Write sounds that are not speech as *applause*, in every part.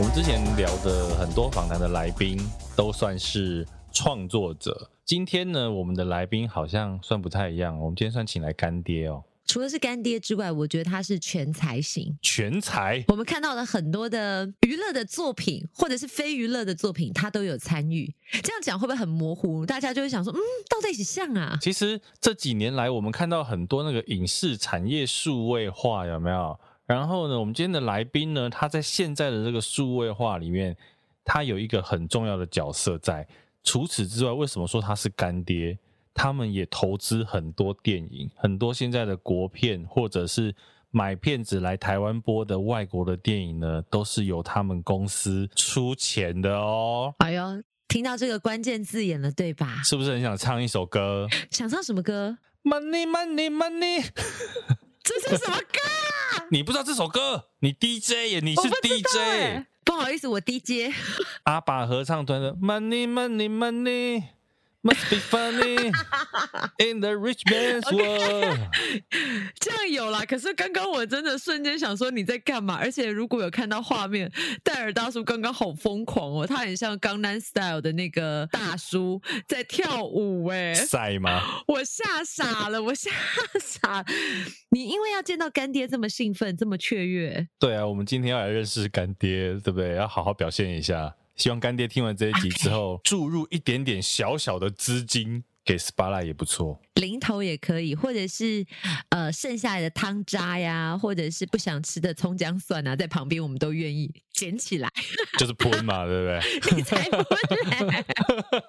我们之前聊的很多访谈的来宾都算是创作者，今天呢，我们的来宾好像算不太一样。我们今天算请来干爹哦。除了是干爹之外，我觉得他是全才型。全才，我们看到了很多的娱乐的作品，或者是非娱乐的作品，他都有参与。这样讲会不会很模糊？大家就会想说，嗯，到底是像啊？其实这几年来，我们看到很多那个影视产业数位化，有没有？然后呢，我们今天的来宾呢，他在现在的这个数位化里面，他有一个很重要的角色在。除此之外，为什么说他是干爹？他们也投资很多电影，很多现在的国片，或者是买片子来台湾播的外国的电影呢，都是由他们公司出钱的哦。哎呦，听到这个关键字眼了，对吧？是不是很想唱一首歌？想唱什么歌？Money, money, money。*laughs* 这是什么歌啊？*laughs* 你不知道这首歌？你 DJ 耶？你是 DJ？不好意思，我 DJ。阿爸合唱团的 Money Money Money Must be funny in the rich man's *laughs* world。*laughs* 这样有啦，可是刚刚我真的瞬间想说你在干嘛？而且如果有看到画面，戴尔大叔刚刚好疯狂哦，他很像《江南 Style》的那个大叔在跳舞哎，晒吗？*laughs* 我吓傻了，我吓傻。你因为要见到干爹这么兴奋，这么雀跃？对啊，我们今天要来认识干爹，对不对？要好好表现一下。希望干爹听完这一集之后注入一点点小小的资金给 Spala 也不错。零头也可以，或者是呃剩下来的汤渣呀，或者是不想吃的葱姜蒜啊，在旁边我们都愿意捡起来，*laughs* 就是喷嘛，对不对？*laughs* 你才喷嘞！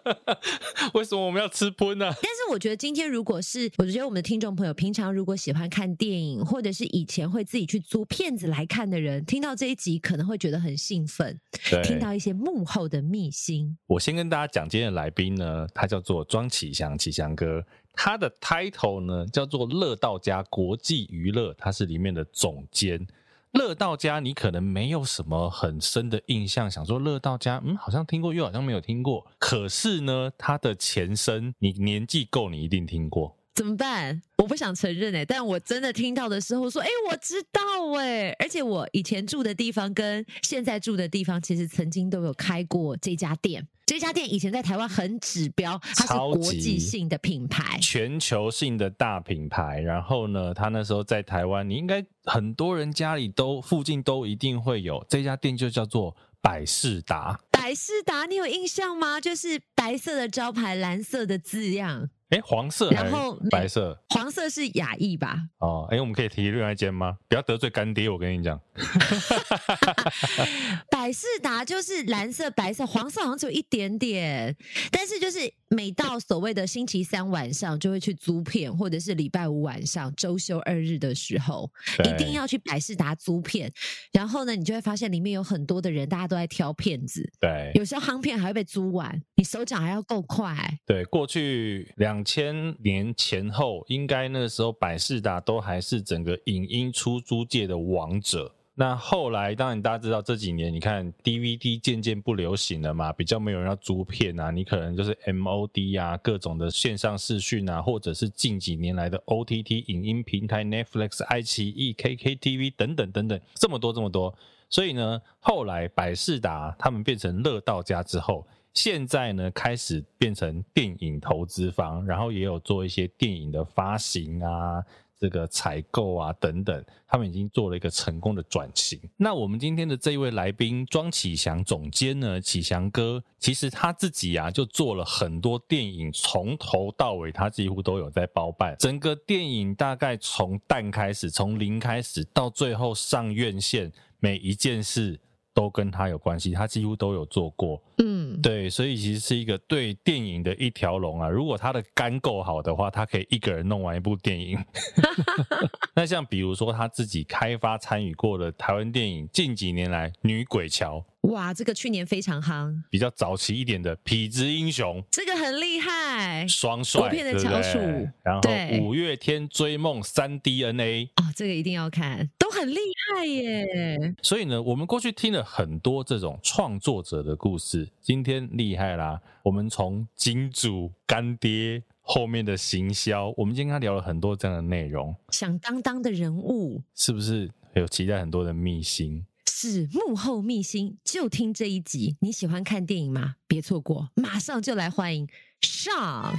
*laughs* 为什么我们要吃喷呢？但是我觉得今天如果是，我觉得我们的听众朋友平常如果喜欢看电影，或者是以前会自己去租片子来看的人，听到这一集可能会觉得很兴奋，对听到一些幕后的秘辛。我先跟大家讲，今天的来宾呢，他叫做庄启祥，启祥哥。他的 title 呢叫做乐道家国际娱乐，他是里面的总监。乐道家你可能没有什么很深的印象，想说乐道家，嗯，好像听过，又好像没有听过。可是呢，他的前身，你年纪够，你一定听过。怎么办？我不想承认哎，但我真的听到的时候说，哎，我知道哎，而且我以前住的地方跟现在住的地方，其实曾经都有开过这家店。这家店以前在台湾很指标，它是国际性的品牌，全球性的大品牌。然后呢，他那时候在台湾，你应该很多人家里都附近都一定会有这家店，就叫做百事达。百事达，你有印象吗？就是白色的招牌，蓝色的字样。哎，黄色还是白色？黄色是雅意吧？哦，哎，我们可以提另外一间吗？不要得罪干爹，我跟你讲。*laughs* 百事达就是蓝色、白色、黄色，好像只有一点点。但是就是每到所谓的星期三晚上，就会去租片，或者是礼拜五晚上、周休二日的时候，一定要去百事达租片。然后呢，你就会发现里面有很多的人，大家都在挑片子。对，有时候夯片还会被租完，你手脚还要够快。对，过去两。千年前后，应该那个时候百事达都还是整个影音出租界的王者。那后来，当然大家知道这几年，你看 DVD 渐渐不流行了嘛，比较没有人要租片啊，你可能就是 MOD 啊，各种的线上视讯啊，或者是近几年来的 OTT 影音平台 Netflix、爱奇艺、KKTV 等等等等，这么多这么多。所以呢，后来百事达他们变成乐到家之后。现在呢，开始变成电影投资方，然后也有做一些电影的发行啊，这个采购啊等等，他们已经做了一个成功的转型。那我们今天的这一位来宾庄启祥总监呢，启祥哥，其实他自己啊就做了很多电影，从头到尾他几乎都有在包办。整个电影大概从诞开始，从零开始到最后上院线，每一件事。都跟他有关系，他几乎都有做过。嗯，对，所以其实是一个对电影的一条龙啊。如果他的肝够好的话，他可以一个人弄完一部电影。*laughs* *laughs* 那像比如说他自己开发参与过的台湾电影，近几年来《女鬼桥》。哇，这个去年非常夯。比较早期一点的《痞子英雄》，这个很厉害，双帅，国片的翘楚。然后五月天追梦三 DNA，哦，这个一定要看，都很厉害耶。所以呢，我们过去听了很多这种创作者的故事，今天厉害啦。我们从金主、干爹后面的行销，我们今天跟他聊了很多这样的内容。响当当的人物，是不是有期待很多的秘辛？是幕后秘辛，就听这一集。你喜欢看电影吗？别错过，马上就来欢迎上。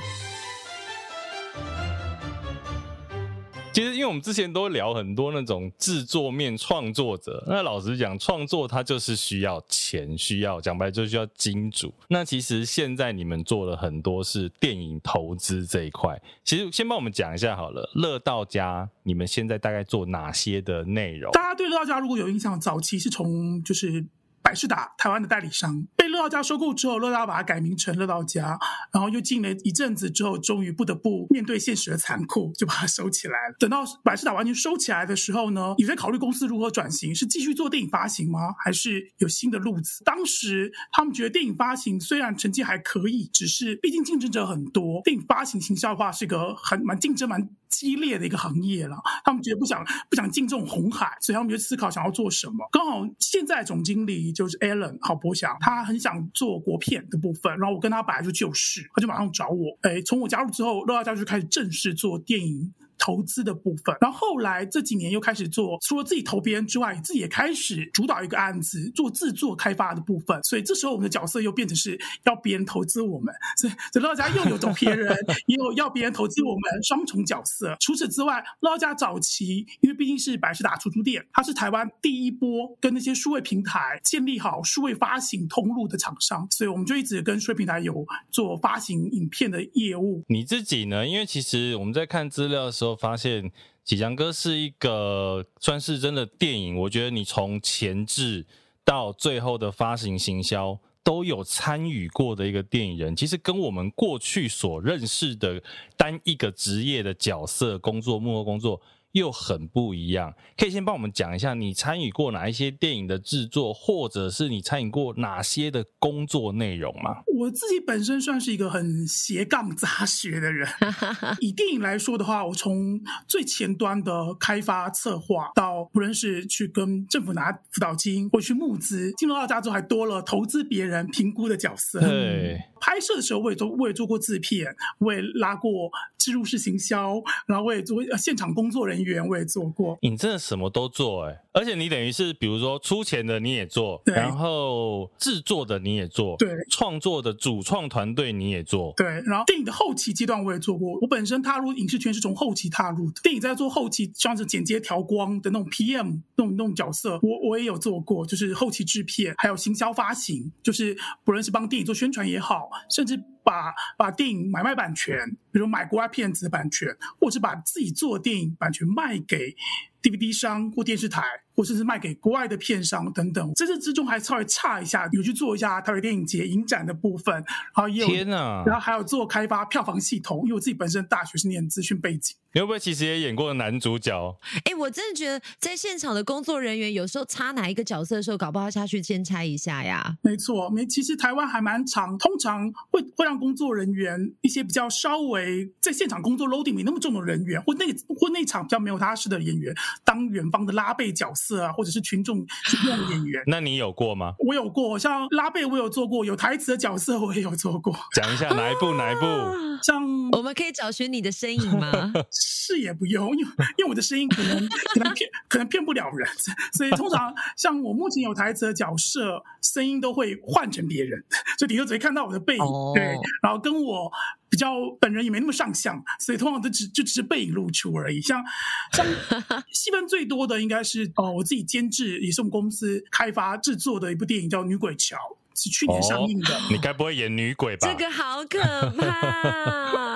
其实，因为我们之前都聊很多那种制作面创作者，那老实讲，创作它就是需要钱，需要讲白就需要金主。那其实现在你们做了很多是电影投资这一块，其实先帮我们讲一下好了。乐道家，你们现在大概做哪些的内容？大家对乐道家如果有印象，早期是从就是。百事达台湾的代理商被乐道家收购之后，乐道把它改名成乐道家，然后又进了一阵子之后，终于不得不面对现实的残酷，就把它收起来了。等到百事达完全收起来的时候呢，你在考虑公司如何转型，是继续做电影发行吗？还是有新的路子？当时他们觉得电影发行虽然成绩还可以，只是毕竟竞争者很多，电影发行行销的话是一个很蛮竞争蛮激烈的一个行业了。他们觉得不想不想进这种红海，所以他们就思考想要做什么。刚好现在总经理。就是 Alan 郝博祥，他很想做国片的部分，然后我跟他本来就旧识，他就马上找我。哎，从我加入之后，乐大家就开始正式做电影。投资的部分，然后后来这几年又开始做，除了自己投别人之外，自己也开始主导一个案子，做制作开发的部分。所以这时候我们的角色又变成是要别人投资我们，所以乐家又有投别人，也有要别人投资我们，双重角色。除此之外，乐家早期因为毕竟是百事达出租店，它是台湾第一波跟那些数位平台建立好数位发行通路的厂商，所以我们就一直跟数位平台有做发行影片的业务。你自己呢？因为其实我们在看资料的时候。发现启强哥是一个算是真的电影，我觉得你从前置到最后的发行行销都有参与过的一个电影人，其实跟我们过去所认识的单一个职业的角色工作幕后工作。又很不一样，可以先帮我们讲一下你参与过哪一些电影的制作，或者是你参与过哪些的工作内容吗？我自己本身算是一个很斜杠杂学的人。*laughs* 以电影来说的话，我从最前端的开发策划，到不论是去跟政府拿辅导金，或去募资，进入乐到家之后还多了投资别人评估的角色。对，拍摄的时候我也做，我也做过制片，我也拉过植入式行销，然后我也做现场工作人员。我也做过，你真的什么都做哎、而且你等于是，比如说出钱的你也做，对然后制作的你也做，对，创作的主创团队你也做，对，然后电影的后期阶段我也做过。我本身踏入影视圈是从后期踏入的，电影在做后期，像是剪接、调光的那种 PM 那种那种角色，我我也有做过，就是后期制片，还有行销发行，就是不论是帮电影做宣传也好，甚至。把把电影买卖版权，比如买国外片子的版权，或者把自己做的电影版权卖给 DVD 商或电视台。或者是卖给国外的片商等等，这这之中还稍微差一下，有去做一下台北电影节影展的部分，然后也有，天呐，然后还有做开发票房系统，因为我自己本身大学是念资讯背景。你会不会其实也演过男主角？哎，我真的觉得在现场的工作人员有时候差哪一个角色的时候，搞不好下去兼差一下呀。没错，没，其实台湾还蛮长，通常会会让工作人员一些比较稍微在现场工作 loading 没那么重的人员，或那或那场比较没有踏实的演员，当远方的拉背角色。啊，或者是群众 *laughs* 群众的演员，那你有过吗？我有过，像拉贝我有做过，有台词的角色我也有做过。讲一下哪一部？哪一部？*laughs* 像我们可以找寻你的身影吗？*laughs* 是也不用，因为因为我的声音可能可能骗可能骗不了人，所以通常像我目前有台词的角色，声音都会换成别人，所以顶多只会看到我的背影，哦、对，然后跟我。比较本人也没那么上相，所以通常都只就只是背影露出而已。像像 *laughs* 戏份最多的应该是哦，我自己监制，也是我们公司开发制作的一部电影叫《女鬼桥》，是去年上映的。哦、你该不会演女鬼吧？这个好可怕。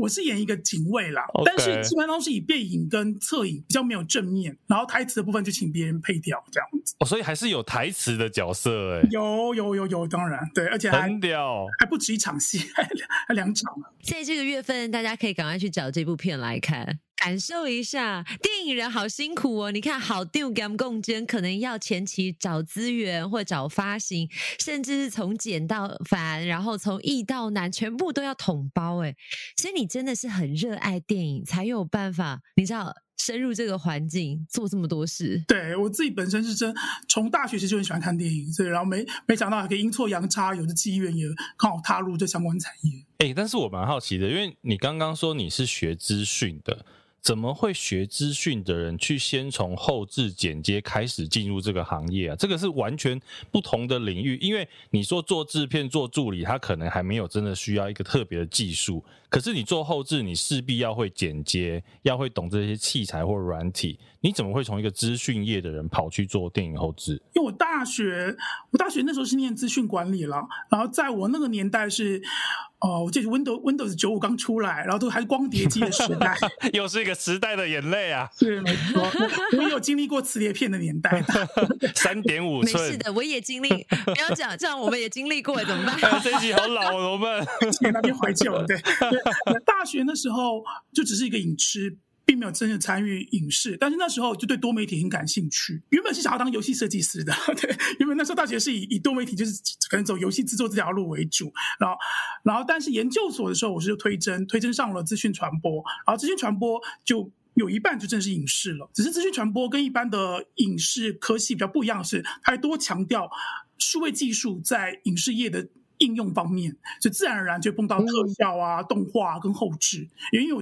我是演一个警卫啦，Okay. 但是基本上都是以背影跟侧影比较没有正面，然后台词的部分就请别人配掉这样子。哦，所以还是有台词的角色哎，有有有有，当然对，而且还很屌，还不止一场戏，还还两场。在这个月份，大家可以赶快去找这部片来看。感受一下，电影人好辛苦哦！你看，好丢感共真，可能要前期找资源或找发行，甚至是从简到繁，然后从易到难，全部都要统包哎。所以你真的是很热爱电影，才有办法，你知道深入这个环境做这么多事。对，我自己本身是真从大学时就很喜欢看电影，所以然后没没想到还可以阴错阳差，有的机缘也刚好踏入这相关产业。哎，但是我蛮好奇的，因为你刚刚说你是学资讯的。怎么会学资讯的人去先从后置剪接开始进入这个行业啊？这个是完全不同的领域。因为你说做制片、做助理，他可能还没有真的需要一个特别的技术。可是你做后置，你势必要会剪接，要会懂这些器材或软体。你怎么会从一个资讯业的人跑去做电影后制？因为我大学，我大学那时候是念资讯管理了，然后在我那个年代是，哦，我记得 Windows Windows 九五刚出来，然后都还是光碟机的时代，*laughs* 又是一个时代的眼泪啊！是没错，我有经历过磁碟片的年代 *laughs* *laughs* 三点五寸。没事的，我也经历。不要讲这样，我们也经历过，怎么办？哎、这一集好老，怎么办？那边怀旧，对对。大学那时候就只是一个影痴。没有真正参与影视，但是那时候就对多媒体很感兴趣。原本是想要当游戏设计师的，*laughs* 对，原本那时候大学是以以多媒体就是可能走游戏制作这条路为主。然后，然后但是研究所的时候，我是就推甄，推甄上了资讯传播，然后资讯传播就有一半就正是影视了。只是资讯传播跟一般的影视科系比较不一样的是，它还多强调数位技术在影视业的。应用方面，所以自然而然就碰到特效啊、嗯、动画跟后置，因为有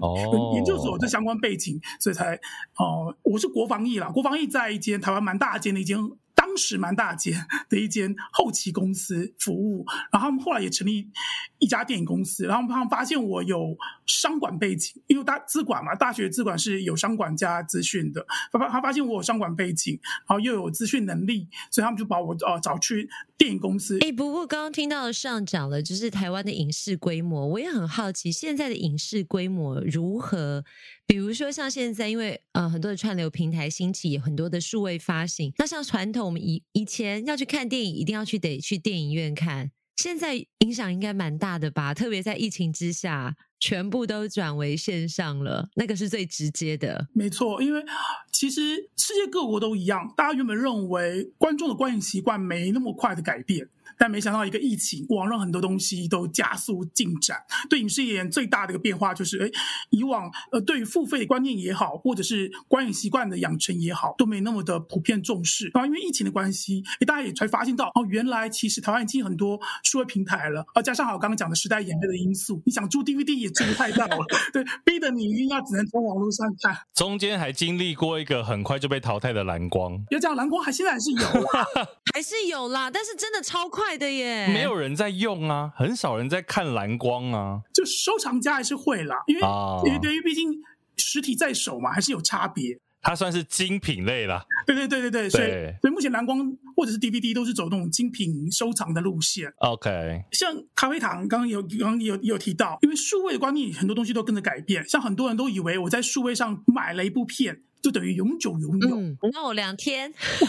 研究所这相关背景，所以才哦、呃，我是国防艺啦，国防艺在一间台湾蛮大间的一间。当时蛮大间的一间后期公司服务，然后他们后来也成立一家电影公司，然后他们发现我有商管背景，因为大资管嘛，大学资管是有商管加资讯的，他发他发现我有商管背景，然后又有资讯能力，所以他们就把我呃找去电影公司。哎，不过刚刚听到上讲了，就是台湾的影视规模，我也很好奇现在的影视规模如何。比如说像现在，因为呃很多的串流平台兴起，很多的数位发行。那像传统，我们以以前要去看电影，一定要去得去电影院看。现在影响应该蛮大的吧？特别在疫情之下，全部都转为线上了，那个是最直接的。没错，因为其实世界各国都一样，大家原本认为观众的观影习惯没那么快的改变。但没想到一个疫情，网上很多东西都加速进展。对影视而言，最大的一个变化就是，哎，以往呃，对于付费的观念也好，或者是观影习惯的养成也好，都没那么的普遍重视。然后因为疫情的关系，哎，大家也才发现到，哦，原来其实台湾已经很多数位平台了。啊，加上我刚刚讲的时代演变的因素，你想租 DVD 也租不太到了，*laughs* 对，逼得你一定要只能从网络上看。中间还经历过一个很快就被淘汰的蓝光。要讲蓝光，还现在还是有啦，*laughs* 还是有啦，但是真的超快。的耶，没有人在用啊，很少人在看蓝光啊。就收藏家还是会啦，因为、啊、因为对于毕竟实体在手嘛，还是有差别。它算是精品类啦。对对对对对，所以所以目前蓝光或者是 DVD 都是走那种精品收藏的路线。OK，像咖啡糖刚刚有刚刚有有提到，因为数位的观念很多东西都跟着改变，像很多人都以为我在数位上买了一部片。就等于永久拥有。嗯，那我两天，*laughs* 我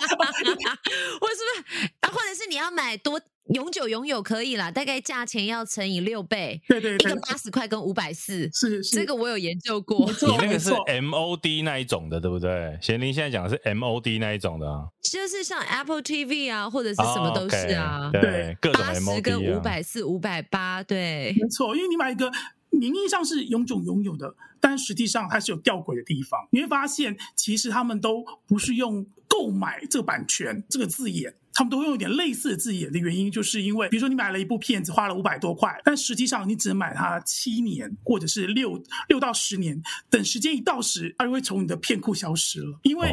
是不是？啊，或者是你要买多永久拥有可以啦，大概价钱要乘以六倍。对对对，一个八十块跟五百四，是是，这个我有研究过。你那个是 MOD 那一种的，对不对？贤玲现在讲的是 MOD 那一种的啊，就是像 Apple TV 啊，或者是什么都是啊。Oh, okay. 对，各种 MOD 啊。八十跟五百四、五百八，对，没错，因为你买一个。名义上是永久拥有的，但实际上它是有吊诡的地方。你会发现，其实他们都不是用购买这个版权这个字眼，他们都用一点类似的字眼的原因，就是因为，比如说你买了一部片子，花了五百多块，但实际上你只能买它七年，或者是六六到十年，等时间一到时，它就会从你的片库消失了，因为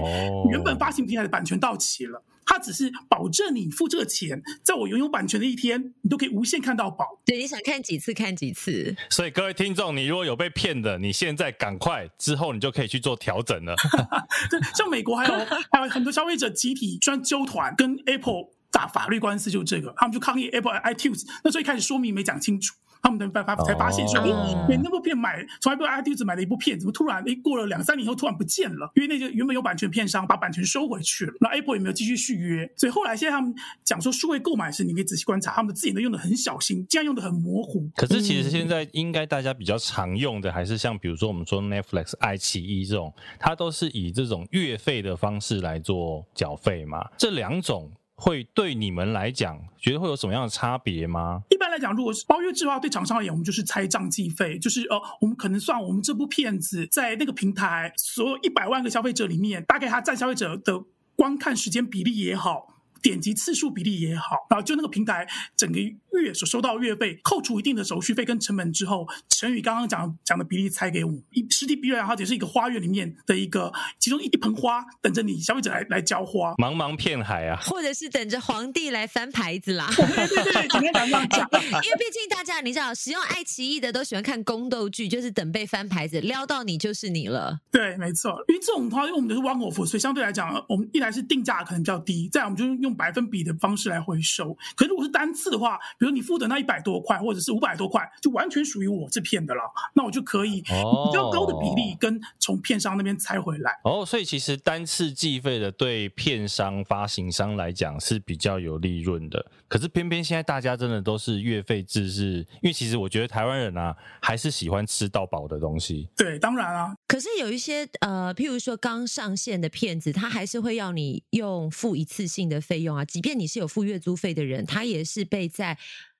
原本发行平台的版权到期了。它只是保证你付这个钱，在我拥有版权的一天，你都可以无限看到宝。对，你想看几次看几次。所以各位听众，你如果有被骗的，你现在赶快之后，你就可以去做调整了。*laughs* 对，像美国还有还有很多消费者集体专揪团跟 Apple 打法律官司，就是这个，他们就抗议 Apple iTunes，那时候一开始说明没讲清楚。他们才发才发现说，哎，那部片买从来不用 iTunes 买的一部片，怎么突然哎过了两三年以后突然不见了？因为那些原本有版权片商把版权收回去了，那 Apple 也没有继续续约，所以后来现在他们讲说数位购买时，你可以仔细观察，他们的字眼都用的很小心，这样用的很模糊。可是其实现在应该大家比较常用的，还是像比如说我们说 Netflix、爱奇艺这种，它都是以这种月费的方式来做缴费嘛？这两种。会对你们来讲，觉得会有什么样的差别吗？一般来讲，如果是包月制的话，对厂商而言，我们就是拆账计费，就是呃，我们可能算我们这部片子在那个平台所有一百万个消费者里面，大概它占消费者的观看时间比例也好。点击次数比例也好，然后就那个平台整个月所收到月费，扣除一定的手续费跟成本之后，乘以刚刚讲讲的比例才给我。一实体比例它只是一个花园里面的一个其中一一盆花，等着你消费者来来浇花。茫茫片海啊，或者是等着皇帝来翻牌子啦。*laughs* 对对对，今天讲这样讲，*laughs* 因为毕竟大家你知道，使用爱奇艺的都喜欢看宫斗剧，就是等被翻牌子，撩到你就是你了。对，没错，因为这种的话，因为我们的是 one off，所以相对来讲，我们一来是定价可能比较低，再来我们就用百分比的方式来回收。可是如果是单次的话，比如你付的那一百多块或者是五百多块，就完全属于我这片的了，那我就可以比较高的比例跟从片商那边拆回来。哦，所以其实单次计费的对片商发行商来讲是比较有利润的。可是偏偏现在大家真的都是月费制，是因为其实我觉得台湾人啊还是喜欢吃到饱的东西。对，当然啊。可是有一些呃，譬如说刚上线的片子，他还是会要你用付一次性的费用啊，即便你是有付月租费的人，他也是被在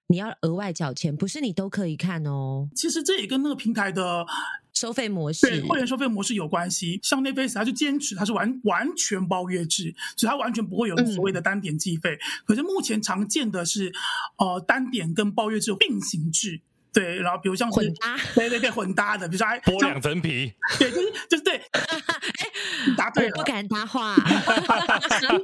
你要额外缴钱，不是你都可以看哦。其实这也跟那个平台的收费模式，对会员收费模式有关系。像 Netflix，他就坚持他是完完全包月制，所以他完全不会有所谓的单点计费。嗯、可是目前常见的是，呃，单点跟包月制并行制。对，然后比如像混搭，对对对，混搭的，比如说剥两层皮，对，就是就是对，*laughs* 你答对了，不敢答话。*laughs*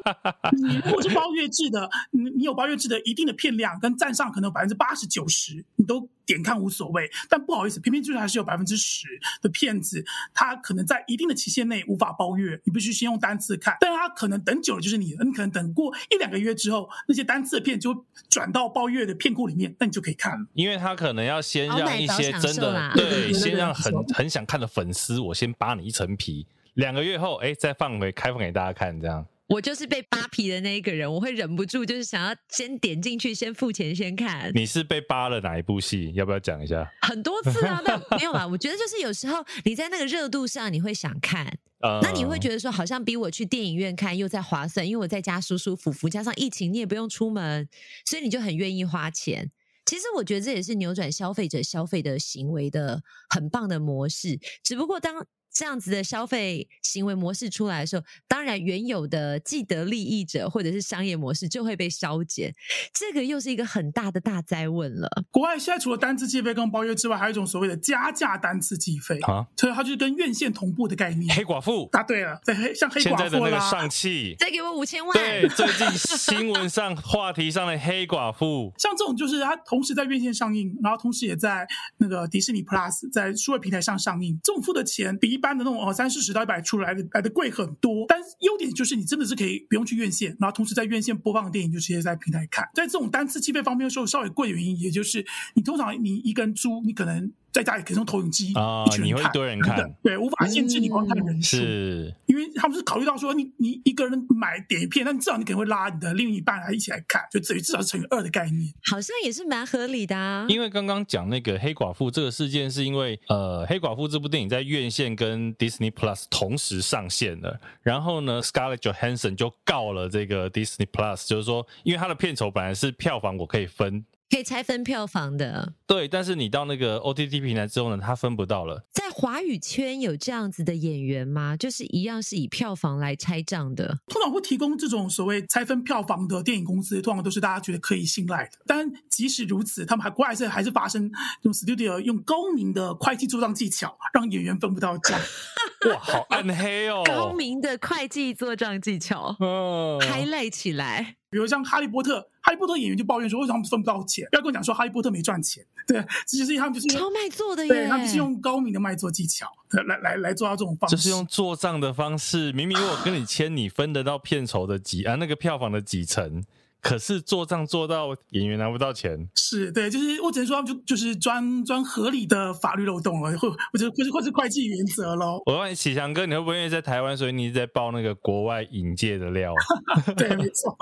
*laughs* 你如果是包月制的，你你有包月制的一定的片量跟站上可能有百分之八十九十，你都点看无所谓。但不好意思，偏偏就是还是有百分之十的片子，它可能在一定的期限内无法包月，你必须先用单次看。但它可能等久了就是你的，你可能等过一两个月之后，那些单次的片就转到包月的片库里面，那你就可以看了。因为它可能要。先让一些真的 *laughs* 对，先让很很想看的粉丝，我先扒你一层皮，两个月后，哎，再放回开放给大家看，这样。我就是被扒皮的那一个人，我会忍不住，就是想要先点进去，先付钱，先看。你是被扒了哪一部戏？要不要讲一下？很多次啊，但没有啊。我觉得就是有时候你在那个热度上，你会想看，嗯、那你会觉得说，好像比我去电影院看又再划算，因为我在家舒舒服服，加上疫情你也不用出门，所以你就很愿意花钱。其实我觉得这也是扭转消费者消费的行为的很棒的模式，只不过当。这样子的消费行为模式出来的时候，当然原有的既得利益者或者是商业模式就会被消减，这个又是一个很大的大灾问了。国外现在除了单次计费跟包月之外，还有一种所谓的加价单次计费啊，所以它就是跟院线同步的概念。黑寡妇答对了，在黑像黑寡妇现在的那个上汽，再给我五千万。对，最近新闻上话题上的黑寡妇，*laughs* 像这种就是它同时在院线上映，然后同时也在那个迪士尼 Plus 在数位平台上上映，这种付的钱比一一般的那种哦三四十到一百出来的来的贵很多，但优点就是你真的是可以不用去院线，然后同时在院线播放的电影就直接在平台看。在这种单次计费方面，说稍微贵的原因，也就是你通常你一个人租，你可能。在家里可以用投影机啊，你会一堆人看，对，无法限制你观看的人数，是，因为他们是考虑到说你你一个人买点一片，但至少你可能会拉你的另一半来一起来看，就等于至少是乘以二的概念，好像也是蛮合理的啊。因为刚刚讲那个黑寡妇这个事件，是因为呃，黑寡妇这部电影在院线跟 Disney Plus 同时上线了，然后呢，Scarlett Johansson 就告了这个 Disney Plus，就是说，因为他的片酬本来是票房我可以分。可以拆分票房的，对，但是你到那个 OTT 平台之后呢，它分不到了。在华语圈有这样子的演员吗？就是一样是以票房来拆账的。通常会提供这种所谓拆分票房的电影公司，通常都是大家觉得可以信赖的。但即使如此，他们还国外是还是发生用 studio 用高明的会计做账技巧，让演员分不到账。*laughs* 哇，好暗黑哦！高明的会计做账技巧，嗯，highlight 起来。比如像哈利波特，哈利波特演员就抱怨说，为什么他们分不到钱？不要跟我讲说哈利波特没赚钱，对，其实他们就是超卖座的耶，对，他们是用高明的卖座技巧来来来做到这种方式，就是用做账的方式，明明我跟你签，你分得到片酬的几啊，那个票房的几成。可是做账做到演员拿不到钱，是对，就是我只能说他们就就是钻钻合理的法律漏洞了，或或者或者或是会计原则喽。我问你，启祥哥，你会不会因为在台湾，所以你一直在爆那个国外影界的料？*laughs* 对，没错。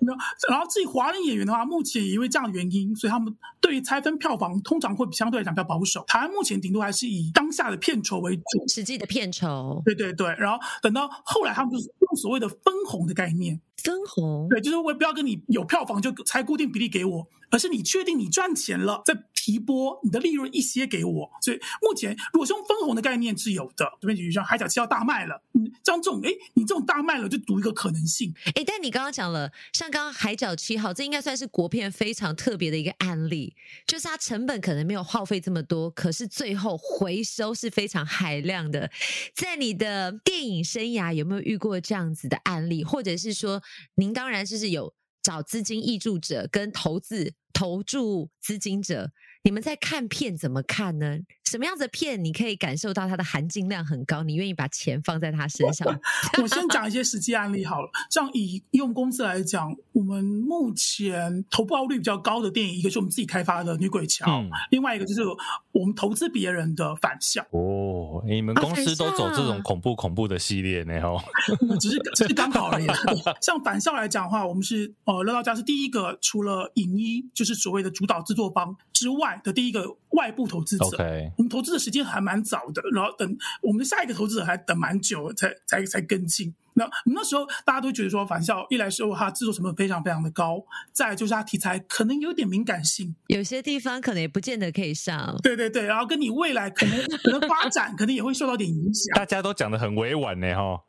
*laughs* 然后至于华人演员的话，目前也因为这样的原因，所以他们对于拆分票房通常会相对来讲比较保守。台湾目前顶多还是以当下的片酬为主，实际的片酬。对对对，然后等到后来他们就是用所谓的分红的概念。分红，对，就是我不要跟你有票房就才固定比例给我，而是你确定你赚钱了，再提拨你的利润一些给我。所以目前如果是用分红的概念是有的，这边比如说海角七号大卖了，嗯，像这种哎，你这种大卖了就赌一个可能性。哎，但你刚刚讲了，像刚刚海角七号，这应该算是国片非常特别的一个案例，就是它成本可能没有耗费这么多，可是最后回收是非常海量的。在你的电影生涯有没有遇过这样子的案例，或者是说，您当然就是有找资金挹注者跟投资投注资金者。你们在看片怎么看呢？什么样子的片你可以感受到它的含金量很高，你愿意把钱放在他身上？*laughs* 我先讲一些实际案例好了。像以以我们公司来讲，我们目前投报率比较高的电影，一个是我们自己开发的《女鬼桥》，嗯，另外一个就是我们投资别人的《返校》。哦，你们公司都走这种恐怖恐怖的系列呢？哦，*laughs* 只是 *laughs* 只是刚好而已。像《返校》来讲的话，我们是呃乐道家是第一个，除了影一就是所谓的主导制作方之外。的第一个外部投资者，Okay. 我们投资的时间还蛮早的，然后等我们下一个投资者还等蛮久才才才跟进。那那时候大家都觉得说，返校一来是它制作成本非常非常的高，再来就是它题材可能有点敏感性，有些地方可能也不见得可以上。对对对，然后跟你未来可能可能发展可能也会受到点影响。大家都讲的很委婉呢，哈。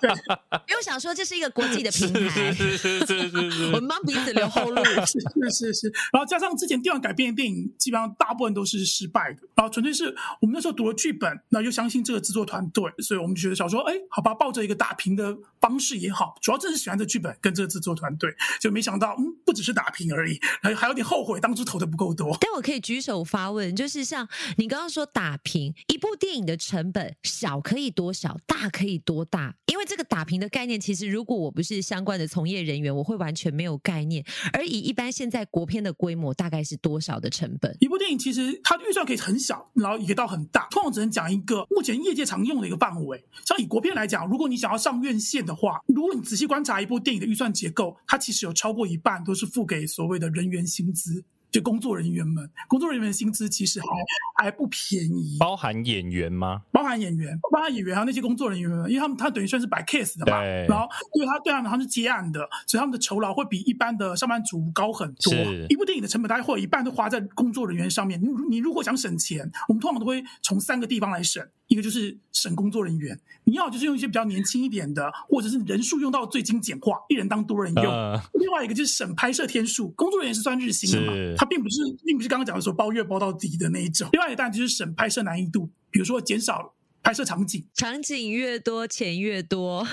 对，因为我想说这是一个国际的 *laughs* 平台，是是是是是是，我们帮彼此留后路。*laughs* 是是是是，然后加上之前电影改编的电影，基本上大部分都是失败的，然后纯粹是我们那时候读了剧本，那又相信这个制作团队，所以我们觉得想说，哎，好吧，抱着一个打平的方式也好，主要就是喜欢这剧本跟这个制作团队，就没想到，嗯，不只是打平而已，还还有点后悔当初投的不够多。但我可以举手发问，就是像你刚刚说打平一部电影的成本，小可以多小，大可以多大？因为这个打平的概念，其实如果我不是相关的从业人员，我会完全没有概念。而以一般现在国片的规模，大概是多少的成本？一部电影其实它的预算可以很小，然后也可以到很大，通常只能讲一个目前业界常用的一个范围。像以国片来讲，如果你想要上院线的话，如果你仔细观察一部电影的预算结构，它其实有超过一半都是付给所谓的人员薪资。就工作人员们，工作人员的薪资其实还还不便宜，包含演员吗？包含演员，包含演员还有那些工作人员们，因为他们他等于算是摆 case 的嘛，对，然后对他对他们他们是接案的，所以他们的酬劳会比一般的上班族高很多。一部电影的成本大概会有一半都花在工作人员上面。你你如果想省钱，我们通常都会从三个地方来省。一个就是省工作人员，你要就是用一些比较年轻一点的，或者是人数用到最精简化，一人当多人用。Uh, 另外一个就是省拍摄天数，工作人员是算日薪的嘛，他并不是并不是刚刚讲的说包月包到底的那一种。另外一然就是省拍摄难易度，比如说减少。拍摄场景，场景越多，钱越多。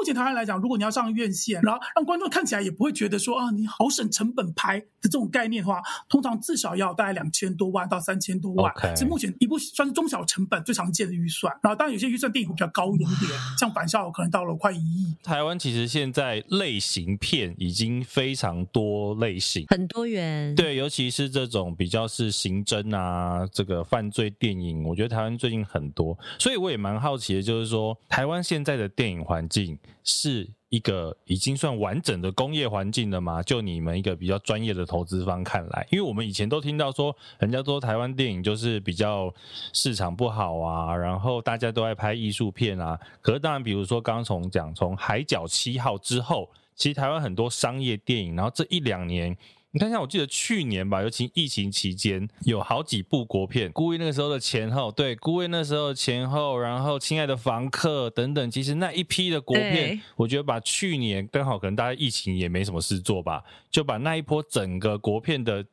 以目前台湾来讲，如果你要上院线，然后让观众看起来也不会觉得说啊，你好省成本拍的这种概念的话，通常至少要大概两千多万到三千多万，是.目前一部算是中小成本最常见的预算。然后当然有些预算电影会比较高一点点，像返校可能到了快一亿。台湾其实现在类型片已经非常多类型，很多元。对，尤其是这种比较是刑侦啊，这个犯罪电影，我觉得台湾最近很多。所以我也蛮好奇的，就是说台湾现在的电影环境是一个已经算完整的工业环境了吗？就你们一个比较专业的投资方看来，因为我们以前都听到说，人家说台湾电影就是比较市场不好啊，然后大家都爱拍艺术片啊。可是当然，比如说刚刚从讲从《海角七号》之后，其实台湾很多商业电影，然后这一两年。你看一下，我记得去年吧，尤其疫情期间，有好几部国片，孤味那个时候的前后，对，孤味那时候的前后，然后亲爱的房客等等，其实那一批的国片，我觉得把去年刚好可能大家疫情也没什么事做吧，就把那一波整个国片的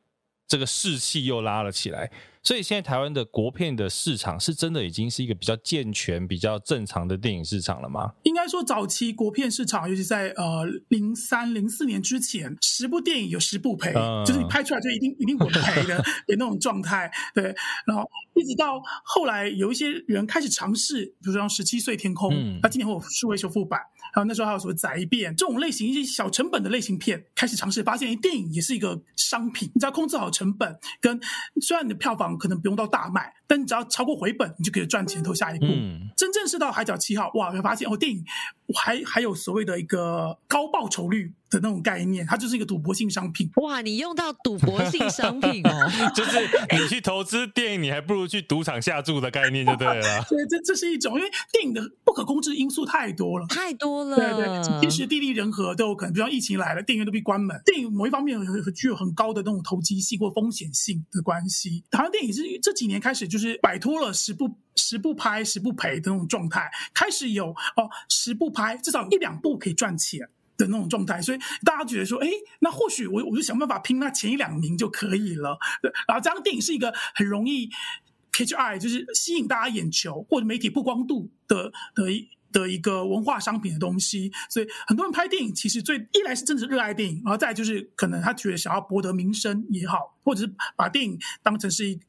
这个士气又拉了起来。所以现在台湾的国片的市场是真的已经是一个比较健全、比较正常的电影市场了吗？应该说，早期国片市场，尤其在呃零三零四年之前，十部电影有十部赔，嗯、就是你拍出来就一定一定稳赔的 *laughs* 的那种状态。对，然后一直到后来有一些人开始尝试，比如说像《十七岁天空》，他、嗯、今年会有数位修复版，然后那时候还有什么宅变这种类型一些小成本的类型片开始尝试，发现电影也是一个商品，你只要控制好成本，跟虽然你的票房。可能不用到大卖，但你只要超过回本，你就可以赚钱投下一步。嗯、真正是到《海角七号》，哇，会发现哦，电影还还有所谓的一个高报酬率的那种概念，它就是一个赌博性商品。哇，你用到赌博性商品哦，*laughs* 就是你去投资电影，你还不如去赌场下注的概念就对了。*laughs* 对，这这是一种，因为电影的不可控制因素太多了，太多了。对对，天时地利人和都有可能，比方疫情来了，电影院都被关门。电影某一方面有具有很高的那种投机性或风险性的关系。好像电影是这几年开始就就是摆脱了十不十不拍十不赔的那种状态，开始有哦十不拍至少一两部可以赚钱。的那种状态，所以大家觉得说，哎，那或许我我就想办法拼那前一两名就可以了。对，然后这样电影是一个很容易 catch eye，就是吸引大家眼球或者媒体曝光度的的一的一个文化商品的东西。所以很多人拍电影，其实最一来是真的热爱电影，然后再就是可能他觉得想要博得名声也好，或者是把电影当成是一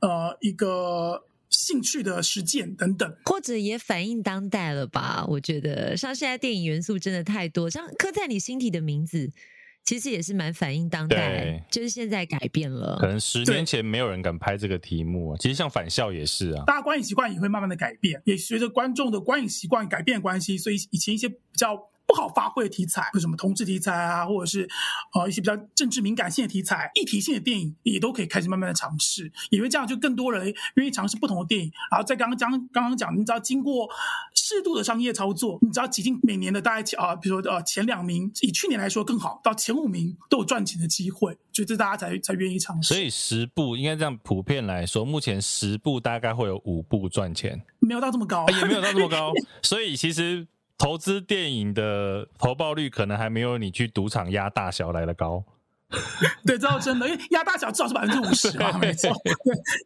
呃一个。兴趣的实践等等，或者也反映当代了吧？我觉得像现在电影元素真的太多，像刻在你心底的名字，其实也是蛮反映当代，就是现在改变了。可能十年前没有人敢拍这个题目，其实像返校也是啊，大家观影习惯也会慢慢的改变，也随着观众的观影习惯改变关系，所以以前一些比较。不好发挥的题材，或什么同志题材啊，或者是呃一些比较政治敏感性的题材、议题性的电影，也都可以开始慢慢的尝试。因为这样，就更多人愿意尝试不同的电影。然后在刚刚讲刚刚讲，你只要经过适度的商业操作，你只要挤进每年的大概啊，比如说呃前两名，以去年来说更好，到前五名都有赚钱的机会，所以这大家才才愿意尝试。所以十部应该这样普遍来说，目前十部大概会有五部赚钱，没有到这么高，*laughs* 也没有到这么高。所以其实。投资电影的投报率可能还没有你去赌场压大小来的高。*laughs* 对，这倒真的，因为压大小至少是百分之五十嘛，*laughs* 没错。对，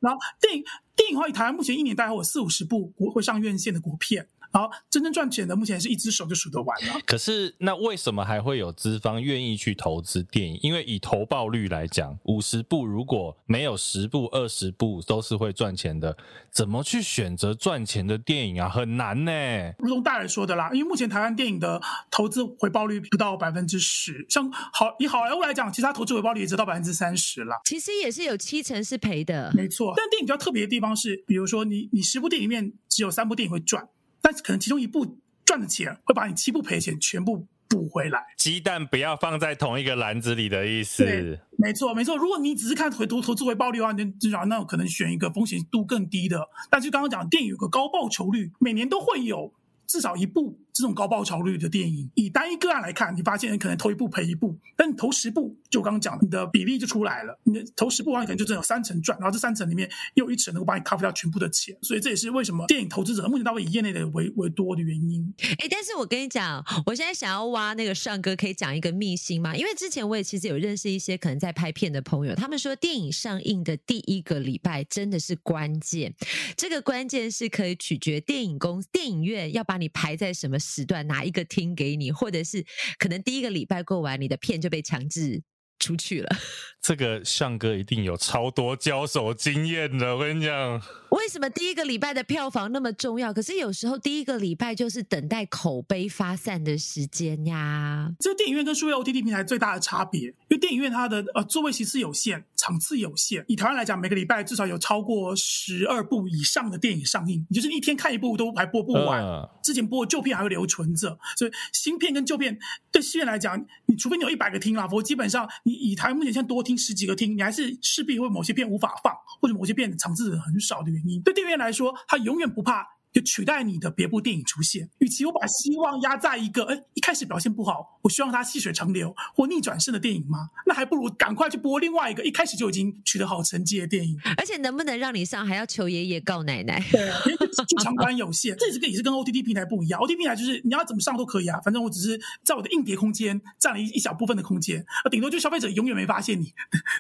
然后电影电影的话，以台湾目前一年大概有四五十部国会上院线的国片。然后真正赚钱的，目前是一只手就数得完了。可是，那为什么还会有资方愿意去投资电影？因为以投报率来讲，五十部如果没有十部、二十部都是会赚钱的，怎么去选择赚钱的电影啊？很难呢。如同大人说的啦，因为目前台湾电影的投资回报率不到百分之十，像好以好莱坞来讲，其实它投资回报率也只到百分之三十了。其实也是有七成是赔的，没错。但电影比较特别的地方是，比如说你你十部电影里面只有三部电影会赚。但是可能其中一部赚的钱会把你七部赔钱全部补回来。鸡蛋不要放在同一个篮子里的意思。对，没错没错。如果你只是看回投投资回报率的话，你至少那我可能选一个风险度更低的。但是刚刚讲电影有个高报酬率，每年都会有至少一部。这种高报酬率的电影，以单一个案来看，你发现可能投一部赔一部，但你投十部，就我刚刚讲，你的比例就出来了。你投十部的话，你可能就只有三成赚，然后这三成里面又有一成能够帮你 cover 掉全部的钱。所以这也是为什么电影投资者目前到以业内的为为多的原因。哎，但是我跟你讲，我现在想要挖那个尚哥，可以讲一个秘辛吗？因为之前我也其实有认识一些可能在拍片的朋友，他们说电影上映的第一个礼拜真的是关键，这个关键是可以取决电影公、电影院要把你排在什么时段，拿一个。听给你，或者是可能第一个礼拜过完，你的片就被强制出去了。*laughs* 这个向哥一定有超多交手经验的，我跟你讲。为什么第一个礼拜的票房那么重要？可是有时候第一个礼拜就是等待口碑发散的时间呀。这个电影院跟数位 OTT 平台最大的差别，因为电影院它的呃座位席次有限，场次有限。以台湾来讲，每个礼拜至少有超过十二部以上的电影上映，你就是一天看一部都还播不完。呃、之前播的旧片还会留存着，所以新片跟旧片对戏院来讲，你除非你有一百个厅啦，否则基本上你以台目前现在多听十几个听，你还是势必会某些片无法放，或者某些片场次很少的原因。对电影院来说，他永远不怕就取代你的别部电影出现。与其我把希望压在一个，哎，一开始表现不好，我希望它细水长流或逆转胜的电影吗？那还不如赶快去播另外一个一开始就已经取得好成绩的电影。*laughs* 而且能不能让你上，还要求爷爷告奶奶。对啊，因为剧场观有限，这也是跟也是跟 OTT 平台不一样。OTT 平台就是你要怎么上都可以啊，反正我只是在我的硬碟空间占了一一小部分的空间，啊，顶多就消费者永远没发现你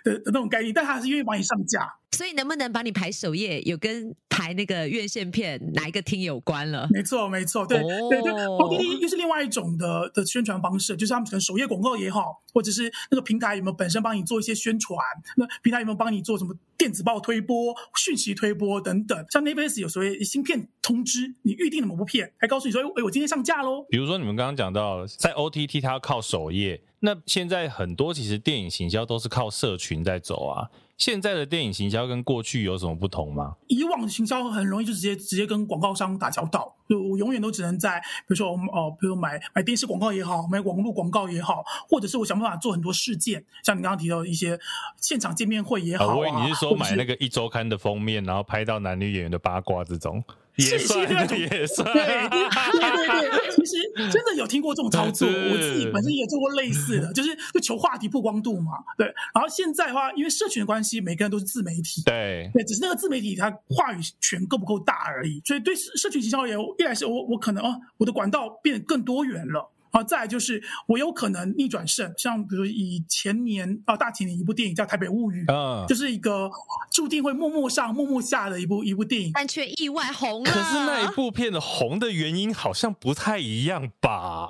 的的，的那种概念，但他还是愿意帮你上架。所以能不能把你排首页，有跟排那个院线片哪一个厅有关了？没错，没错，对、oh. 对对，OTT 又是另外一种的的宣传方式，就是他们可能首页广告也好，或者是那个平台有没有本身帮你做一些宣传，那平台有没有帮你做什么电子报推播、讯息推播等等。像 Netflix 有所谓新片通知，你预定了某部片，还告诉你说，哎，我今天上架喽。比如说你们刚刚讲到，在 OTT 它要靠首页，那现在很多其实电影行销都是靠社群在走啊。现在的电影行销跟过去有什么不同吗？以往的行销很容易就直接直接跟广告商打交道，就我永远都只能在比如说我们哦，比如买买电视广告也好，买网络广告也好，或者是我想办法做很多事件，像你刚刚提到的一些现场见面会也好、啊。我以为你是说买那个一周刊的封面，然后拍到男女演员的八卦这种。也算，*laughs* 也算，对 *laughs* 对对对，其实 *laughs* 真的有听过这种操作，我自己本身也做过类似的，就是就求话题曝光度嘛，对。然后现在的话，因为社群的关系，每个人都是自媒体，对对，只是那个自媒体它话语权够不够大而已。所以对社群营销也一来是我我可能哦，我的管道变得更多元了。好，再来就是我有可能逆转胜，像比如以前年啊大前年一部电影叫《台北物语》，啊，就是一个注定会默默上、默默下的一部一部电影，但却意外红了。可是那一部片的红的原因好像不太一样吧？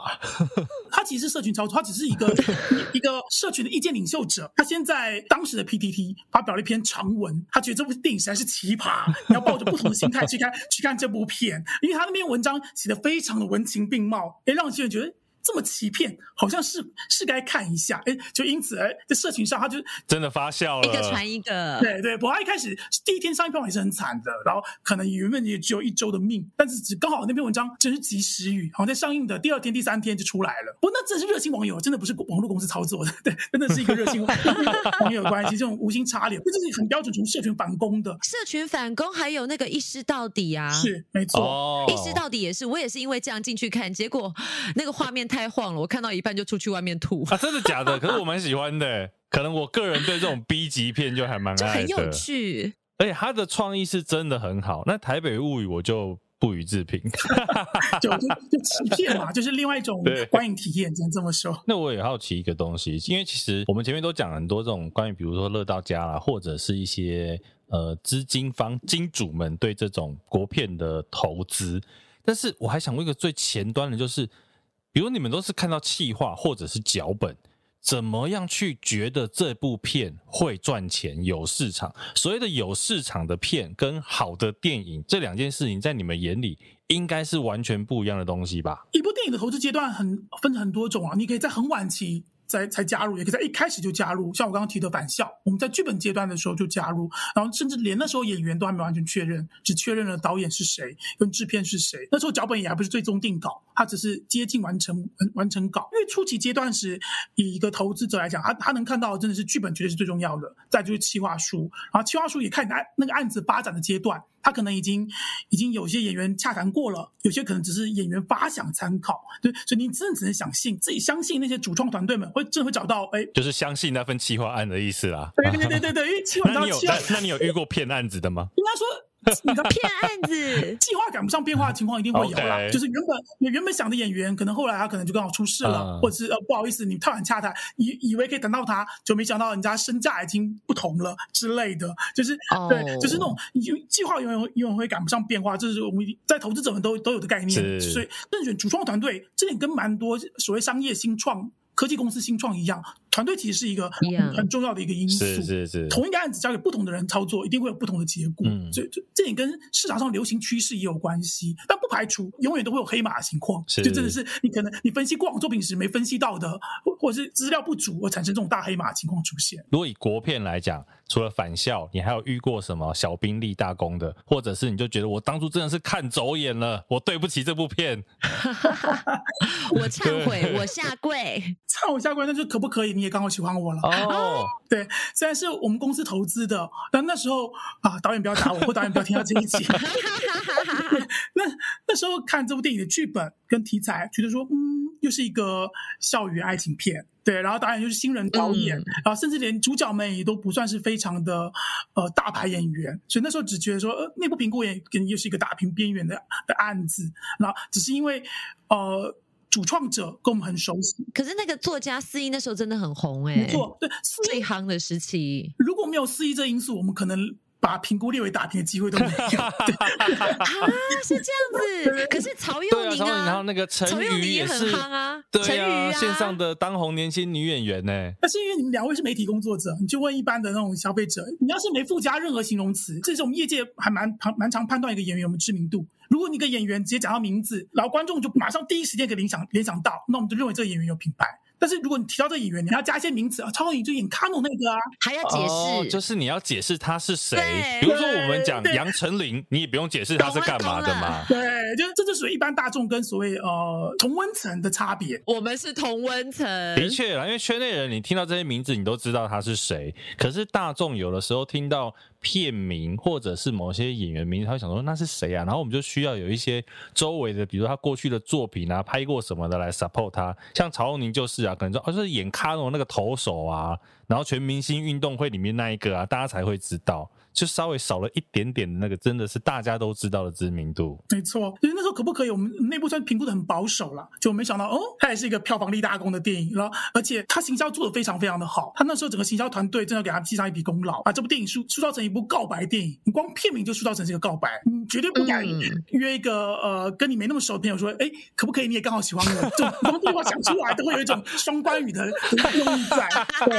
*laughs* 他其实是社群操作，他只是一个 *laughs* 一个社群的意见领袖者。他先在当时的 PTT 发表了一篇长文，他觉得这部电影实在是奇葩，你要抱着不同的心态去看 *laughs* 去看这部片，因为他那篇文章写的非常的文情并茂，也让有些人觉得。这么欺骗，好像是是该看一下，哎，就因此哎，在社群上他就真的发酵了，一个传一个，对对。不过他一开始第一天上一篇也是很惨的，然后可能原本也只有一周的命，但是只刚好那篇文章真是及时雨，好像在上映的第二天、第三天就出来了。不过那真是热心网友，真的不是网络公司操作的，对，真的是一个热心网友的关系，这种无心插柳，这是很标准从社群反攻的。社群反攻还有那个一尸到底啊，是没错，哦、一尸到底也是，我也是因为这样进去看，结果那个画面太晃了，我看到。一半就出去外面吐啊！真的假的？可是我蛮喜欢的，可能我个人对这种 B 级片就还蛮爱的，就很有趣。而且他的创意是真的很好。那《台北物语》我就不予置评，*laughs* 就就就欺骗嘛，就是另外一种观影体验，只能这么说。那我也好奇一个东西，因为其实我们前面都讲很多这种关于，比如说乐到家啦，或者是一些呃资金方金主们对这种国片的投资，但是我还想问一个最前端的，就是。比如你们都是看到企划或者是脚本，怎么样去觉得这部片会赚钱、有市场？所谓的有市场的片跟好的电影这两件事情，在你们眼里应该是完全不一样的东西吧？一部电影的投资阶段很分成很多种啊，你可以在很晚期。才才加入，也可以在一开始就加入。像我刚刚提的返校，我们在剧本阶段的时候就加入，然后甚至连那时候演员都还没完全确认，只确认了导演是谁跟制片是谁。那时候脚本也还不是最终定稿，他只是接近完成完成稿。因为初期阶段时，以一个投资者来讲，他他能看到真的是剧本绝对是最重要的，再就是企划书，然后企划书也看你的案那个案子发展的阶段。他可能已经已经有些演员洽谈过了，有些可能只是演员发想参考，对，所以你真的只能相信自己，相信那些主创团队们会真的会找到，哎，就是相信那份企划案的意思啦。对对对对对，因为企划 *laughs* 案，那你有遇过骗案子的吗？应该说。你的骗案子，*laughs* 计划赶不上变化的情况一定会有啦。Okay. 就是原本你原本想的演员，可能后来他可能就刚好出事了，uh. 或者是呃不好意思，你太晚洽谈，以以为可以等到他，就没想到人家身价已经不同了之类的。就是、oh. 对，就是那种你计划永远永远会赶不上变化，这是我们在投资者们都都有的概念。所以任选主创团队，这点跟蛮多所谓商业新创。科技公司新创一样，团队其实是一个很、很重要的一个因素。是是是，同一个案子交给不同的人操作，一定会有不同的结果。嗯，这这这也跟市场上流行趋势也有关系，但不排除永远都会有黑马的情况。是，就真的是你可能你分析过往作品时没分析到的，或或者是资料不足而产生这种大黑马情况出现。如果以国片来讲，除了返校，你还有遇过什么小兵立大功的，或者是你就觉得我当初真的是看走眼了，我对不起这部片，*laughs* 我忏悔，我下跪。忏悔下跪，那就可不可以？你也刚好喜欢我了哦。Oh. *laughs* 对，虽然是我们公司投资的，但那时候啊，导演不要打我，或导演不要听到这一集。*laughs* 那那时候看这部电影的剧本跟题材，觉得说，嗯，又是一个校园爱情片。对，然后导演就是新人导演，嗯，然后甚至连主角们也都不算是非常的呃大牌演员，所以那时候只觉得说，呃，内部评估也可能又是一个打平边缘的的案子。然后只是因为呃。主创者跟我们很熟悉，可是那个作家肆一那时候真的很红哎、欸，没错，对，最夯的时期。如果没有肆一这因素，我们可能。把评估列为打平的机会都没有 *laughs* 对 *laughs* 啊，是这样子。可是曹佑宁啊，啊，然后那个陈宇也很夯啊，对啊，线上的当红年轻女演员呢、欸。那是因为你们两位是媒体工作者，你就问一般的那种消费者，你要是没附加任何形容词，这是我们业界还蛮蛮常判断一个演员有没有知名度。如果你一个演员直接讲到名字，然后观众就马上第一时间可以联想联想到，那我们就认为这个演员有品牌。但是如果你提到这个演员，你要加一些名词啊，超人就演卡农那个啊，还要解释、哦，就是你要解释他是谁。比如说我们讲杨丞琳，你也不用解释他是干嘛的嘛。对，就是这就属于一般大众跟所谓呃同温层的差别。我们是同温层，的确啦，因为圈内人你听到这些名字，你都知道他是谁。可是大众有的时候听到片名或者是某些演员名字，他会想说那是谁啊？然后我们就需要有一些周围的，比如说他过去的作品啊，拍过什么的来 support 他。像曹宁就是啊，可能说哦，是演卡农那个投手啊，然后全明星运动会里面那一个啊，大家才会知道。就稍微少了一点点的那个，真的是大家都知道的知名度。没错，因为那时候可不可以？我们内部算评估的很保守了，就没想到哦，它也是一个票房立大功的电影，然后而且它行销做的非常非常的好。它那时候整个行销团队真的给他记上一笔功劳，把这部电影塑塑造成一部告白电影。你光片名就塑造成这个告白，你绝对不敢约一个、嗯、呃跟你没那么熟的朋友说，哎，可不可以？你也刚好喜欢我，就光这句话想出来都会有一种双关语的用意在。对，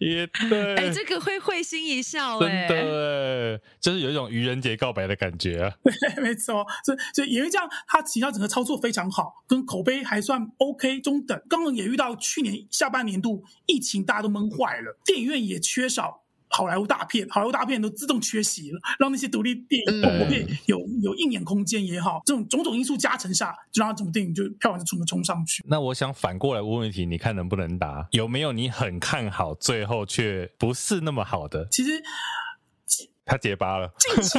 *laughs* 也对，哎，这个会会心一笑，哎。真的。呃，就是有一种愚人节告白的感觉啊。对，*laughs* 没错，所以所以也因为这样，他其他整个操作非常好，跟口碑还算 OK 中等。刚刚也遇到去年下半年度疫情，大家都闷坏了，电影院也缺少好莱坞大片，好莱坞大片都自动缺席了，让那些独立电影、广播片有有映演空间也好，这种种种因素加成下，就让他整部电影就票房就冲冲上去。那我想反过来问问题，你看能不能答？有没有你很看好，最后却不是那么好的？其实。他结巴了。近期，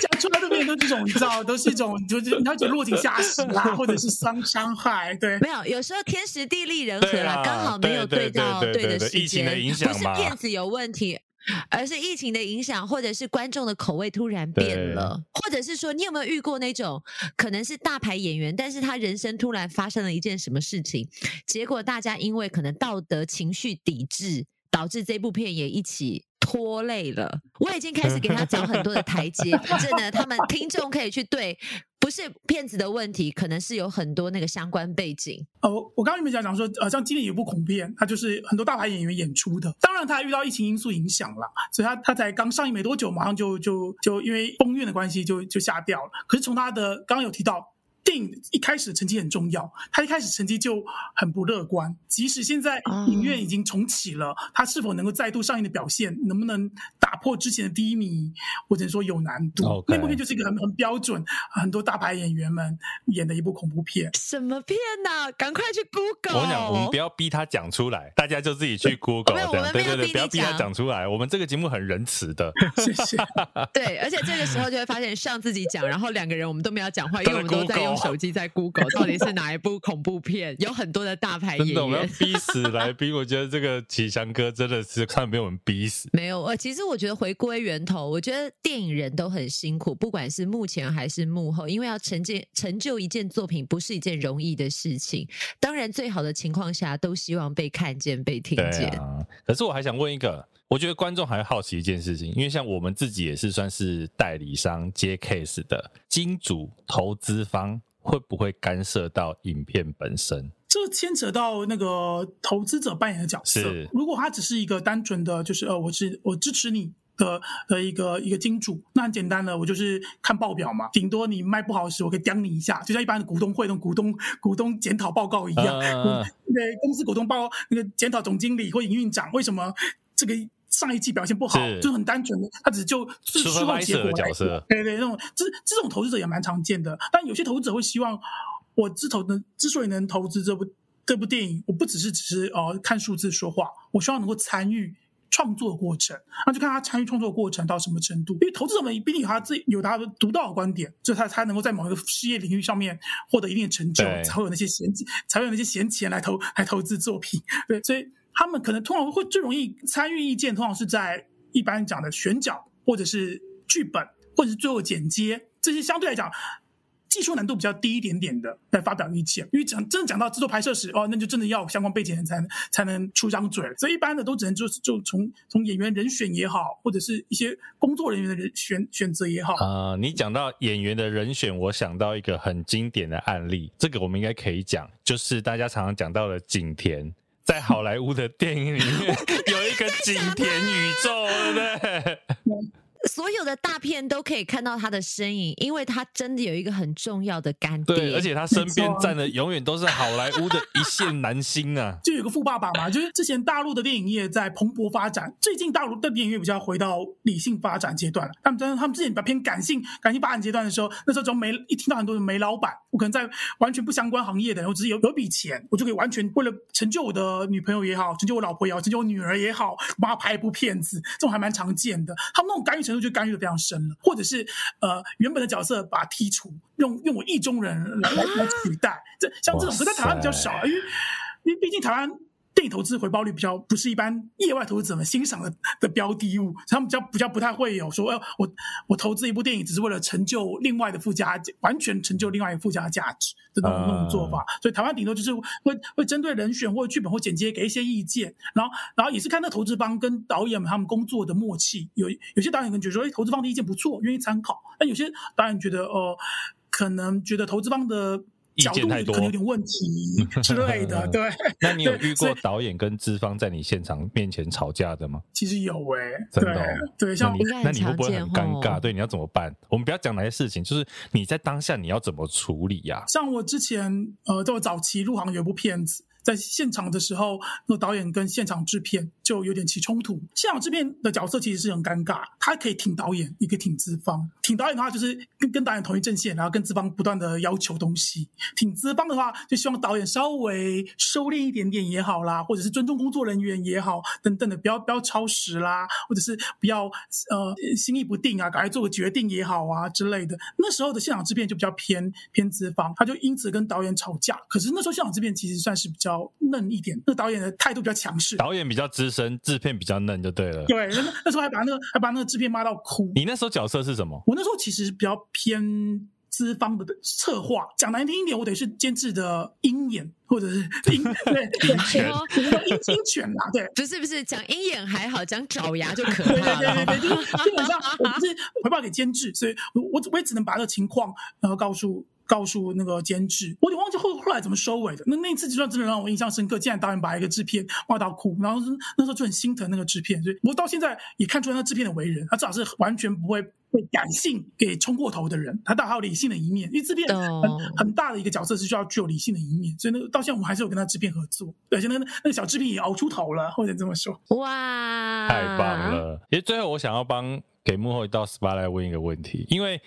讲出来的面都这种，你知道，都是一种，就是你要讲落井下石啦，或者是伤伤害。对，没有，有时候天时地利人和啦，刚好没有对到对的时间。疫情的影响，不是片子有问题，而是疫情的影响，或者是观众的口味突然变了，或者是说，你有没有遇过那种可能是大牌演员，但是他人生突然发生了一件什么事情，结果大家因为可能道德情绪抵制。导致这部片也一起拖累了。我已经开始给他找很多的台阶，*laughs* 反正呢，他们听众可以去对，不是骗子的问题，可能是有很多那个相关背景。哦，我刚刚你们讲讲说，呃，像今年有部恐怖片，它就是很多大牌演员演出的，当然他还遇到疫情因素影响了，所以他他才刚上映没多久，马上就就就因为封院的关系就就下掉了。可是从他的刚刚有提到。电影一开始成绩很重要，他一开始成绩就很不乐观。即使现在影院已经重启了，他是否能够再度上映的表现，能不能打破之前的低迷，我只能说有难度。那部片就是一个很很标准，很多大牌演员们演的一部恐怖片。什么片呐？赶快去 Google！我讲，我们不要逼他讲出来，大家就自己去 Google。这样对对对，不要逼他讲出来。我们这个节目很仁慈的。谢谢。对，而且这个时候就会发现上自己讲，然后两个人我们都没有讲话，因为我们都在用。手机在 Google 到底是哪一部恐怖片？*laughs* 有很多的大牌演员，真的，我们要逼死来宾。我觉得这个启祥哥真的是看被我们逼死。没有，呃，其实我觉得回归源头，我觉得电影人都很辛苦，不管是幕前还是幕后，因为要成就成就一件作品，不是一件容易的事情。当然，最好的情况下，都希望被看见、被听见。啊，可是我还想问一个。我觉得观众还好奇一件事情，因为像我们自己也是算是代理商接 case 的金主投资方，会不会干涉到影片本身？这牵扯到那个投资者扮演的角色。如果他只是一个单纯的，就是呃，我是我支持你的的一个一个金主，那很简单的，我就是看报表嘛，顶多你卖不好时，我可以刁你一下，就像一般的股东会那种股东股东检讨报告一样。*laughs* Uh, 公司股东报那个检讨总经理或营运长为什么这个。上一季表现不好，是就很单纯的，他只是就事后结果角色。对对，那种这这种投资者也蛮常见的。但有些投资者会希望，我之投能，之所以能投资这部这部电影，我不只是只是呃看数字说话，我希望能够参与创作的过程。那就看他参与创作的过程到什么程度。因为投资者们毕竟有他自己有他的独到的观点，就他才能够在某一个事业领域上面获得一定的成就，才会有那些闲才会有那些闲钱来投来投资作品。对，所以。他们可能通常会最容易参与意见，通常是在一般讲的选角，或者是剧本，或者是最后剪接这些相对来讲技术难度比较低一点点的来发表意见。因为讲真的讲到制作拍摄时，哦，那就真的要相关背景人才能才能出张嘴。所以一般的都只能就就从从演员人选也好，或者是一些工作人员的人选选择也好。啊、你讲到演员的人选，我想到一个很经典的案例，这个我们应该可以讲，就是大家常常讲到的景甜。在好莱坞的电影里面有一个景甜宇宙，对不对？所有的大片都可以看到他的身影，因为他真的有一个很重要的干爹，对，而且他身边站的永远都是好莱坞的一线男星啊。*laughs* 就有个富爸爸嘛，就是之前大陆的电影业在蓬勃发展，最近大陆的电影业比较回到理性发展阶段了。他们真他们之前比较偏感性感性发展阶段的时候，那时候只要煤一听到很多的煤老板，我可能在完全不相关行业的，我只是有有笔钱，我就可以完全为了成就我的女朋友也好，成就我老婆也好，成就我女儿也好，帮他拍一部片子，这种还蛮常见的。他们那种干预程度就干预的非常深了，或者是呃原本的角色把他剔除，用用我意中人来来来取代，这像这种，可在台湾比较少，因为因为毕竟台湾。电影投资回报率比较不是一般业外投资者们欣赏的的标的物，他们比较比较不太会有说，我我投资一部电影只是为了成就另外的附加，完全成就另外一个附加价值这种那种做法。所以台湾顶多就是会会针对人选或者剧本或剪接给一些意见，然后然后也是看那投资方跟导演们他们工作的默契。有有些导演可能觉得说，哎，投资方的意见不错，愿意参考；但有些导演觉得，哦、呃，可能觉得投资方的。角度可能有点问题 *laughs* 之类的，对。*laughs* 那你有遇过导演跟资方在你现场面前吵架的吗？其实有诶、欸，真的、哦。对，像你那你会不会很尴尬？对，你要怎么办？我们不要讲那些事情，就是你在当下你要怎么处理呀、啊？像我之前呃，在我早期入行有一部片子。在现场的时候，那导演跟现场制片就有点起冲突。现场制片的角色其实是很尴尬，他可以挺导演，也可以挺资方。挺导演的话，就是跟跟导演同一阵线，然后跟资方不断的要求东西；挺资方的话，就希望导演稍微收敛一点点也好啦，或者是尊重工作人员也好，等等的，不要不要超时啦，或者是不要呃心意不定啊，赶快做个决定也好啊之类的。那时候的现场制片就比较偏偏资方，他就因此跟导演吵架。可是那时候现场制片其实算是比较。嫩一点，那导演的态度比较强势，导演比较资深，制片比较嫩，就对了。对，那那时候还把那个还把那个制片骂到哭。你那时候角色是什么？我那时候其实比较偏资方的策划，讲难听一点，我得是监制的鹰眼，或者是鹰对鹰犬，鹰鹰犬啦，对，不是不是讲鹰眼还好，讲爪牙就可以了。对对对对，就是基本上我不是回报给监制，所以我我我也只能把这个情况然后告诉。告诉那个监制，我也忘记后后来怎么收尾的。那那次就算真的让我印象深刻，竟然导演把一个制片骂到哭，然后那时候就很心疼那个制片。所以我到现在也看出来那制片的为人，他至少是完全不会被感性给冲过头的人，他倒还有理性的一面。因为制片很很大的一个角色是需要具有理性的一面，所以那个到现在我们还是有跟他制片合作，而且那个那个小制片也熬出头了，或者这么说。哇，太棒了！其实最后我想要帮给幕后一道 SPA 来问一个问题，因为。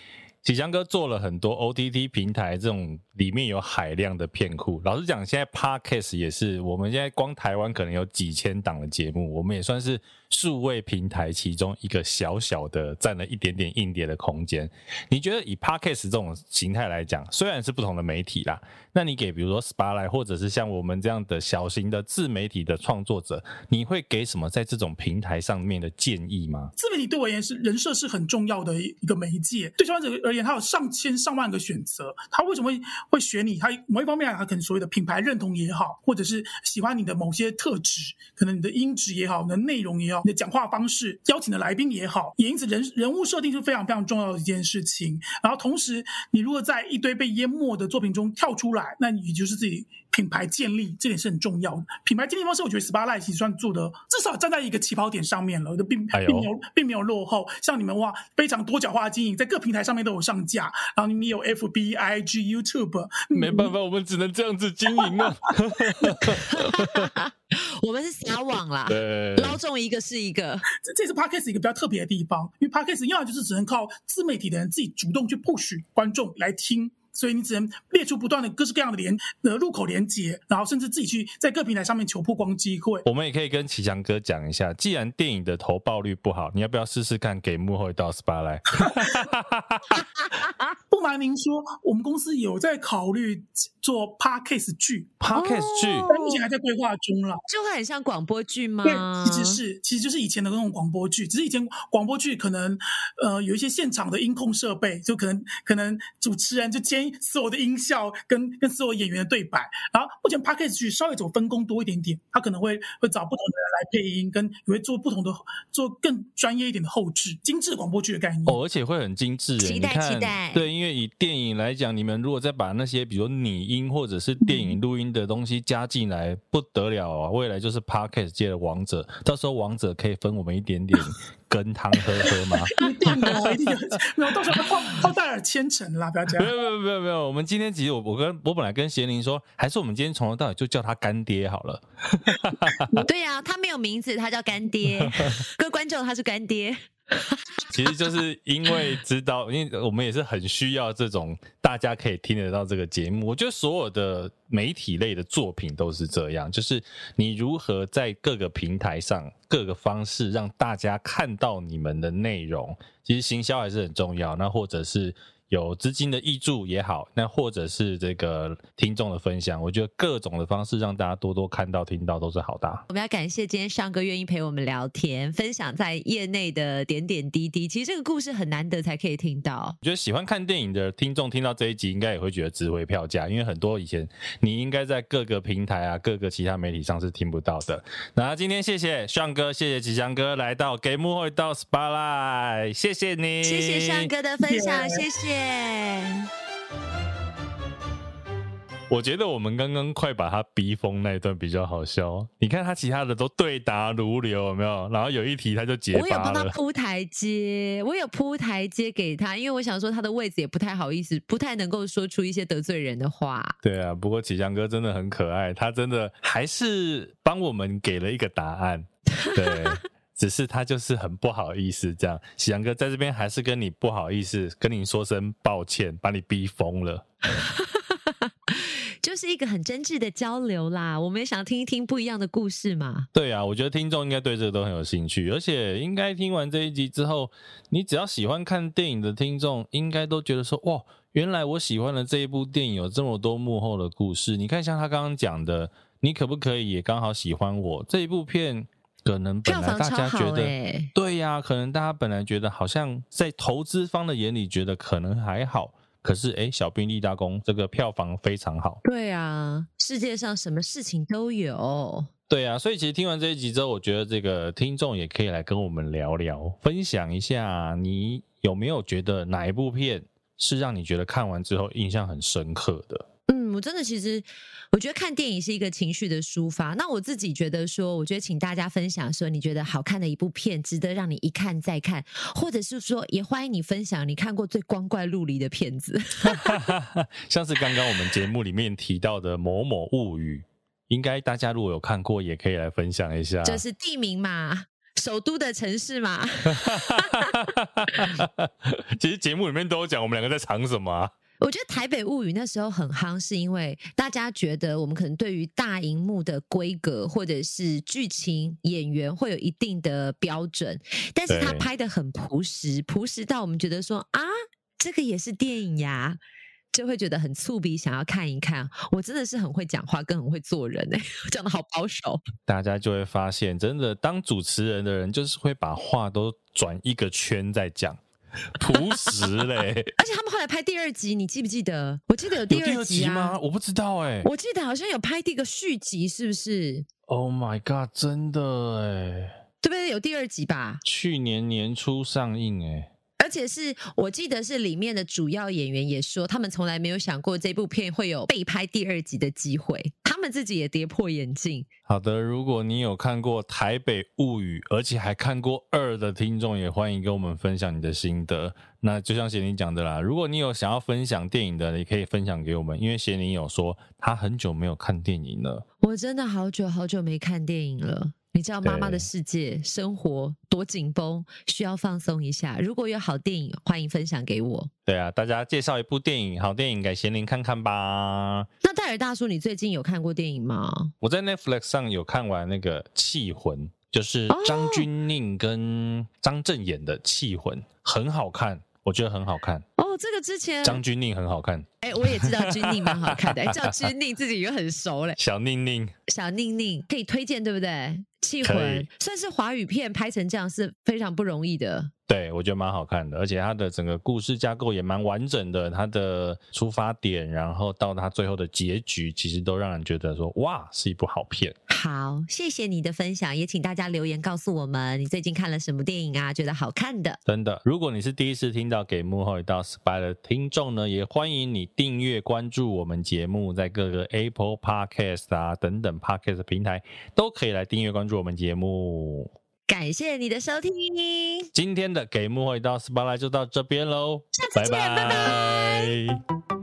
启强哥做了很多 OTT 平台，这种里面有海量的片库。老实讲，现在 Podcast 也是，我们现在光台湾可能有几千档的节目，我们也算是数位平台其中一个小小的占了一点点硬碟的空间。你觉得以 Podcast 这种形态来讲，虽然是不同的媒体啦，那你给比如说 Spotlight 或者是像我们这样的小型的自媒体的创作者，你会给什么在这种平台上面的建议吗？自媒体对我而言是人设是很重要的一个媒介，对消费者而言，他有上千上万个选择，他为什么会会选你？他某一方面，他可能所谓的品牌认同也好，或者是喜欢你的某些特质，可能你的音质也好，你的内容也好，你的讲话方式，邀请的来宾也好，也因此人人物设定是非常非常重要的一件事情。然后同时，你如果在一堆被淹没的作品中跳出来，那你就是自己。品牌建立这点是很重要的。品牌建立方式，我觉得其实算做的至少站在一个起跑点上面了，就并并没有并没有落后。像你们哇，非常多角化经营，在各平台上面都有上架，然后你们有 FB、IG、YouTube，没办法，我们只能这样子经营啊。*laughs* 我们是撒网啦，对，捞中一个是一个。这这是 Podcast 一个比较特别的地方，因为 Podcast 要么就是只能靠自媒体的人自己主动去 push 观众来听。所以你只能列出不断的各式各样的连的入口连接，然后甚至自己去在各平台上面求曝光机会。我们也可以跟启强哥讲一下，既然电影的投报率不好，你要不要试试看给幕后一道 SPA 来？不瞒您说，我们公司有在考虑做 Podcast 剧，Podcast 剧，但目前还在规划中了。就会很像广播剧吗？对，其实是，其实就是以前的那种广播剧，只是以前广播剧可能呃有一些现场的音控设备，就可能可能主持人就接。所有的音效跟跟所有演员的对白，然后目前 Podcast 剧稍微走分工多一点点，他可能会会找不同的人来配音，跟也会做不同的做更专业一点的后置，精致广播剧的概念。哦，而且会很精致，期待期待。对，因为为以电影来讲，你们如果再把那些比如拟音或者是电影录音的东西加进来，不得了啊！未来就是 Podcast 界的王者，到时候王者可以分我们一点点 *laughs* 羹汤喝喝吗？一定有，一定的，没有，到时候泡泡戴尔千层啦，不要这样。没有没有没有没有，我们今天其实我我跟我本来跟贤玲说，还是我们今天从头到尾就叫他干爹好了。*laughs* 对呀、啊，他没有名字，他叫干爹。*laughs* 各位观众，他是干爹。*laughs* 其实就是因为知道，因为我们也是很需要这种大家可以听得到这个节目。我觉得所有的媒体类的作品都是这样，就是你如何在各个平台上、各个方式让大家看到你们的内容。其实行销还是很重要，那或者是。有资金的益助也好，那或者是这个听众的分享，我觉得各种的方式让大家多多看到、听到都是好的。我们要感谢今天尚哥愿意陪我们聊天，分享在业内的点点滴滴。其实这个故事很难得才可以听到。我觉得喜欢看电影的听众听到这一集，应该也会觉得值回票价，因为很多以前你应该在各个平台啊、各个其他媒体上是听不到的。那今天谢谢尚哥，谢谢吉祥哥来到给幕后一道 spotlight，谢谢你，谢谢尚哥的分享，谢谢。我觉得我们刚刚快把他逼疯那一段比较好笑。你看他其他的都对答如流，有没有？然后有一题他就结巴了。我有帮他铺台阶，我有铺台阶给他，因为我想说他的位置也不太好意思，不太能够说出一些得罪人的话。对啊，不过启强哥真的很可爱，他真的还是帮我们给了一个答案。对。*laughs* 只是他就是很不好意思，这样，喜羊哥在这边还是跟你不好意思，跟你说声抱歉，把你逼疯了，*laughs* 就是一个很真挚的交流啦。我们也想听一听不一样的故事嘛。对啊，我觉得听众应该对这个都很有兴趣，而且应该听完这一集之后，你只要喜欢看电影的听众，应该都觉得说，哇，原来我喜欢的这一部电影有这么多幕后的故事。你看，像他刚刚讲的，你可不可以也刚好喜欢我这一部片？可能本来大家觉得，欸、对呀、啊，可能大家本来觉得好像在投资方的眼里觉得可能还好，可是哎，小兵立大功，这个票房非常好。对啊，世界上什么事情都有。对啊，所以其实听完这一集之后，我觉得这个听众也可以来跟我们聊聊，分享一下你有没有觉得哪一部片是让你觉得看完之后印象很深刻的。嗯，我真的其实，我觉得看电影是一个情绪的抒发。那我自己觉得说，我觉得请大家分享说，你觉得好看的一部片，值得让你一看再看，或者是说，也欢迎你分享你看过最光怪陆离的片子。*laughs* 像是刚刚我们节目里面提到的《某某物语》，应该大家如果有看过，也可以来分享一下。就是地名嘛，首都的城市嘛。*laughs* 其实节目里面都有讲，我们两个在藏什么啊？我觉得《台北物语》那时候很夯，是因为大家觉得我们可能对于大荧幕的规格或者是剧情、演员会有一定的标准，但是他拍的很朴实，朴实到我们觉得说啊，这个也是电影呀，就会觉得很触鼻，想要看一看。我真的是很会讲话，更很会做人哎，*laughs* 讲的好保守。大家就会发现，真的当主持人的人，就是会把话都转一个圈在讲。*laughs* 朴实嘞，而且他们后来拍第二集，你记不记得？我记得有第二集，吗？我不知道哎、欸，我记得好像有拍第一个续集，是不是？Oh my god，真的哎，对不对？有第二集吧？去年年初上映哎。而且是我记得是里面的主要演员也说，他们从来没有想过这部片会有被拍第二集的机会，他们自己也跌破眼镜。好的，如果你有看过《台北物语》，而且还看过二的听众，也欢迎跟我们分享你的心得。那就像贤宁讲的啦，如果你有想要分享电影的，你可以分享给我们，因为贤宁有说他很久没有看电影了。我真的好久好久没看电影了。你知道妈妈的世界生活多紧绷，需要放松一下。如果有好电影，欢迎分享给我。对啊，大家介绍一部电影，好电影给贤玲看看吧。那戴尔大叔，你最近有看过电影吗？我在 Netflix 上有看完那个《气魂》，就是张钧甯跟张震演的《气魂》，很好看，我觉得很好看。哦，这个之前张钧甯很好看。哎，我也知道钧甯蛮好看的，叫钧甯自己也很熟嘞。小宁宁，小宁宁可以推荐，对不对？气魂算是华语片拍成这样是非常不容易的。对，我觉得蛮好看的，而且它的整个故事架构也蛮完整的，它的出发点，然后到它最后的结局，其实都让人觉得说，哇，是一部好片。好，谢谢你的分享，也请大家留言告诉我们，你最近看了什么电影啊？觉得好看的。真的，如果你是第一次听到《给幕后一道 SPY》的听众呢，也欢迎你订阅关注我们节目，在各个 Apple Podcast 啊等等 Podcast 平台都可以来订阅关注我们节目。感谢你的收听，今天的《给幕后一道 SPOT LIGHT》就到这边喽，下次见，拜拜。拜拜。